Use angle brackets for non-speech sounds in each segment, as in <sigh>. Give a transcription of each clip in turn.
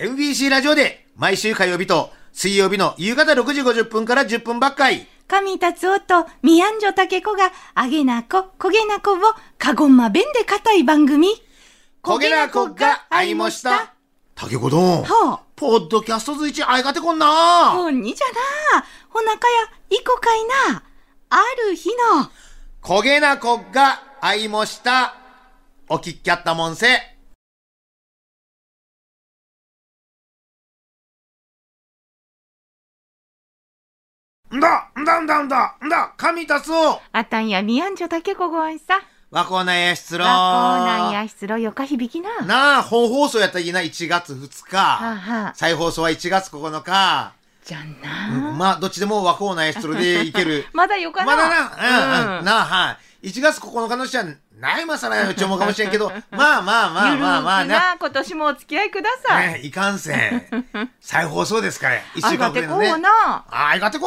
MBC ラジオで毎週火曜日と水曜日の夕方6時50分から10分ばっかり。神達夫とミアンジョタケコが、あげなこ、こげなこを、かごんま弁で固い番組。焦げなこが会いました。竹子どん。はあ、ポッドキャストずいち会いがてこんな。ほんにじゃな。ほなかや、いこかいな。ある日の、焦げなこが会いました。お聞きやったもんせ。んだんだんだんだんだ神達夫あたんやミアンジョタケコごんさ。和光なやしつろ学校なんや失礼よか響きな。なあ、本放送やったらいいな、1月2日。はあはあ再放送は1月9日。じゃんうんな。まあ、どっちでも和光なやしつろでいける。<laughs> まだよかな。まだな、うん、うん、うんなあ、はい。1月9日の日は、ないまさらよ、ちょもかもしれんけど、<laughs> まあまあまあまあまあね。今年もお付き合いください。ねいかんせん。再放送ですから、<laughs> 1週間あがてこう遅れのね。な。あいがてこ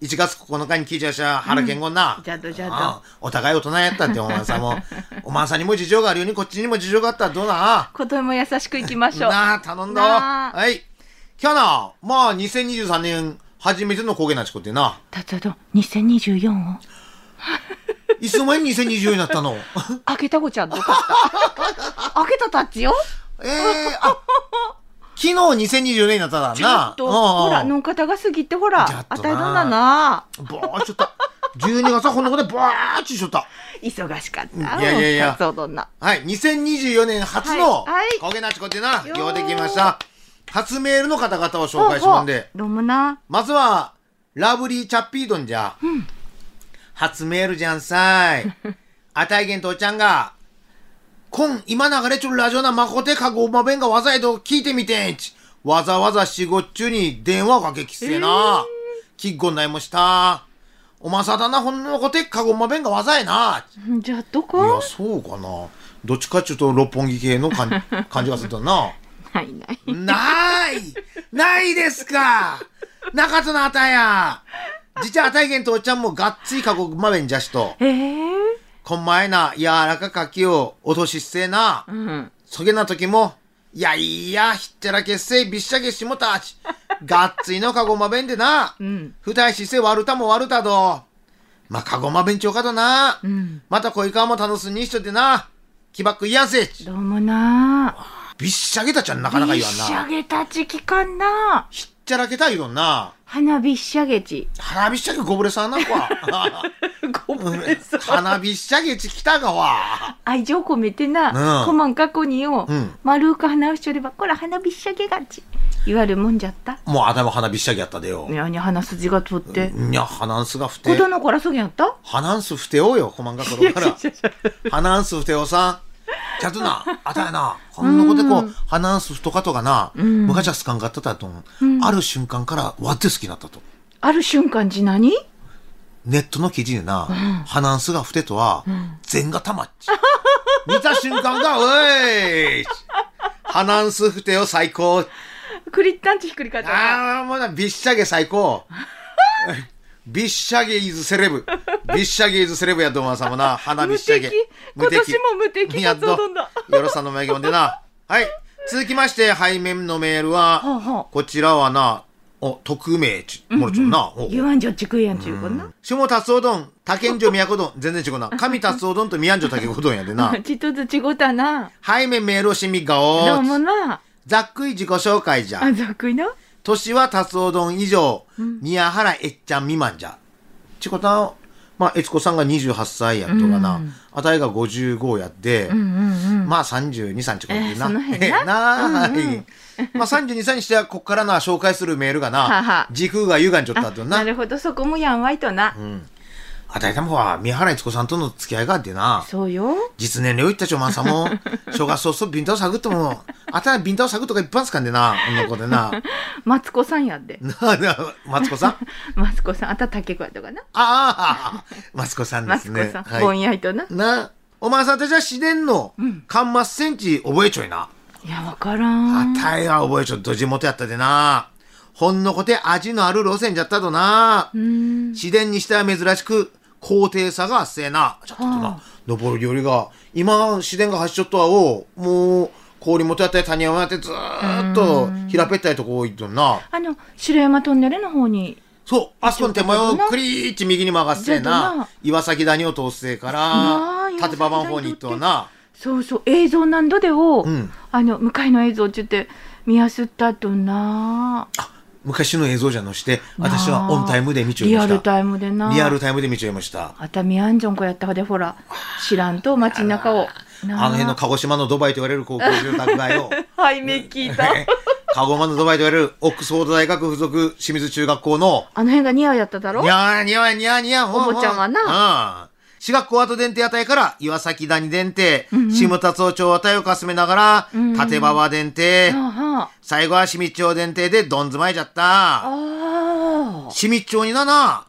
う !1 月9日に聞いちゃうしゃ、腹けんごんな。じゃどじゃどああお互い大人やったって、お前さんも。<laughs> お前さんにも事情があるように、こっちにも事情があったらどうな？今年も優しくいきましょう。なあ、頼んだはい。今日な、まあ、2023年、初めての焦げなちこってな。たつど、2024を。いつの間に2024になったの？<laughs> 開けたごちゃんどうかした？開けたたっちよ？ええあ、昨日2024年になっただな。ちょっと、うんうんほら、のん方が過ぎてほらじゃっ、となあたいどんだな。ぼーっちょった。12月はこんなことでぼーっちしょった。忙しかった。いやいやいやそうどんな。はい、2024年初のはいはい焦げなちこってな、よーできました。初メールの方々を紹介しまんで。どうもな。まずは、ラブリーチャッピードンじゃ。初メールじゃんさい。<laughs> あたいげんとおちゃんが、こん、今流れちょるラジオなまこてかごま弁がわざいと聞いてみてんち。わざわざ仕事中に電話をかけきせな。きっごんないもした。おまさだな、ほんのこてかごま弁がわざいな。じゃあ、どいや、こそうかな。どっちかっちゅうと六本木系の感 <laughs> 感じがするとな。ないない。ないないですかなかったなあたや実はあたいげんとおっちゃんもがっつりかごまべんじゃしと。ええこんまいな柔らかかきを落としっせえな。うん。そげな時も、いやいや、ひっちゃらけっせい、びっしゃけしもたち。<laughs> がっつりのかごまべんでな。うん。ふたいしせ悪たも悪たど。まあ、かごまべんちょうかとな。うん。またこいかも楽しみにしとってな。きばっくいやんせ。どうもな。びっしゃげたちゃんなかなか言わんびっしゃな。げたちきかんな。ひっちゃらけた言うのんな。花びっしゃげち。花火っしゃげごぶれさんなんか。<laughs> ごめんさ花火っしゃげち来たがわ。愛情込めてな、うんこまんかこにを、うん丸く花をしとれば、こら花びっしゃげがち。言われるもんじゃった。もう頭花火っしゃげやったでよ。いやに鼻筋が通って。いや、花んすがふ子て。供の頃そげやった？花んすふておうよ、こまんがころから。花んすふておさん。ちゃんとな、あたやな、こんなことでこう、花んすふとかとかな、ん昔は好かんかったと思う。ある瞬間から割って好きになったと。ある瞬間じ何？ネットの記事でな、花んすがふてとは、禅がたまっち。見た瞬間が、おい花んすふてを最高。クリッタンチひっくり返ったな。ああ、もうな、びっしゃげ最高。<laughs> びっしゃげイズセレブ。びっしゃげイズセレブやと思うさもな。花びっしゃげ。無敵今年も無敵やっと。よろさんの名言でな。はい。続きまして、背面のメールは、こちらはな、お、匿名ち、もろちょんな。お言わんじょちくいやんちゅうこんな。下達夫丼、他県城都丼、全然違うな。<laughs> 上達夫丼と宮城竹子丼やでな。ちっとずちごたな。背面メールをしみがどうおもな。ざっくり自己紹介じゃ。あ、ざっくりな。年は達夫丼以上、宮原えっちゃん未満じゃ。ちことは、まあ、悦子さんが28歳やっとかな、あたいが55やって、うんうんうん。まあ32、3ちこってな。えーな <laughs> なまあ32、3にしては、こっからな、紹介するメールがな時空が歪んじゃったとな。なるほど、そこもやんわいとな。あたいたもは、宮原悦子さんとの付き合いがあってな、そうよ。実年齢を言ったちょまんさも、<laughs> 正月早々ビンタを探っても、あたいビンタを探っとか一般つかんでな、この子でな。<laughs> マツコさんやで。ななマツコさん？<laughs> マツコさん、あたたけこやとかな。ああ、マツコさんでマすね。ツコさん、はいぼんやいとな。な、お前さんたちは自然の、カンマスセンチ覚えちょいな。いや、わからん。あたいは覚えちょっと地元やったでな。ほんのこて味のある路線じゃったとな。うん。自然にしては珍しく、高低差がせえな。ちょっとな、登るよりが、今、自然が走っちょっとはおう、もう、氷元やったり谷山やってずーっと平べったいとこ行っとんな。あの、白山トンネルの方に。そう、あそこの手前をクリーッチ右に曲がっせえずっとなな？岩崎谷を通せえかならあ、立場の方に行っとうな。そうそう、映像何度でを、うんあの、向かいの映像って言って、見やすったとな。昔の映像じゃのして、私はオンタイムで見ちゃいリアルました。タイムでな。リアルタイムで見ちゃいました。熱海アンジョンこやったほで、ほら、知らんと街中を。なあの辺の鹿児島のドバイと言われる高校住宅街を。<laughs> はい、目聞いた。鹿児島のドバイと言われるオックスフォード大学附属清水中学校の、あの辺が似合うやっただろ？にゃーにゃーにゃーにゃー、お坊ちゃんはな。うん。私学校跡電停あたりから岩崎谷電停、下達夫町あたりをかすめながら、立川電停、はあは最後は清水町電停でどん詰まいじゃった。清水町になな、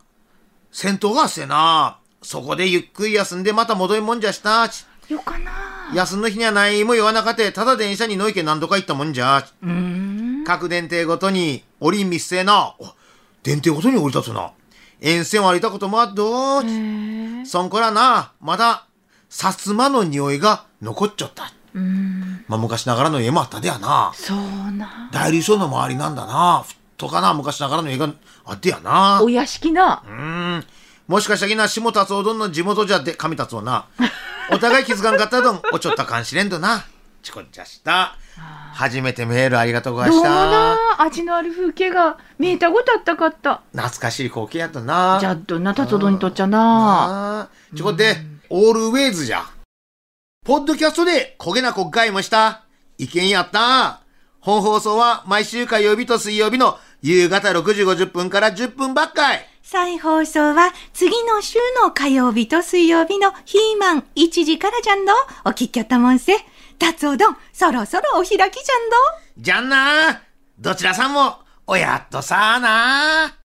戦闘がせな。そこでゆっくり休んでまた戻りもんじゃした。あ。よかな。休んの日にはないも言わなかて、ただ電車に乗いけ何度か行ったもんじゃ。各電停ごとに降りんみっせな。お電停ごとに降り立つな。沿線を歩いたこともあっど。へえ。そんこらな、まだ、薩摩の匂いが残っちゃった。うーん。まあ、昔ながらの家もあったでやな。そうな。大理省の周りなんだな。とかな、昔ながらの家があってやな。お屋敷な。うーん。もしかしたらな、下達夫どんの地元じゃって、上達夫な。お互い気づかんかったどん、おちょったかんしれんとな。ちこっちゃした。初めてメールありがとうございましどうもなた。。味のある風景が見えたことあったかった。懐かしい光景やったな。じゃっとな、達夫にとっちゃな。ああ。ちこって、オールウェイズじゃ。ポッドキャストで焦げな国会もした。意見やった。本放送は毎週火曜日と水曜日の夕方6時50分から10分ばっかい。再放送は次の週の火曜日と水曜日のヒーマン1時からじゃんど。お聞きやったもんせ。達夫ど、そろそろお開きじゃんど。じゃんな。どちらさんも、おやっとさあな。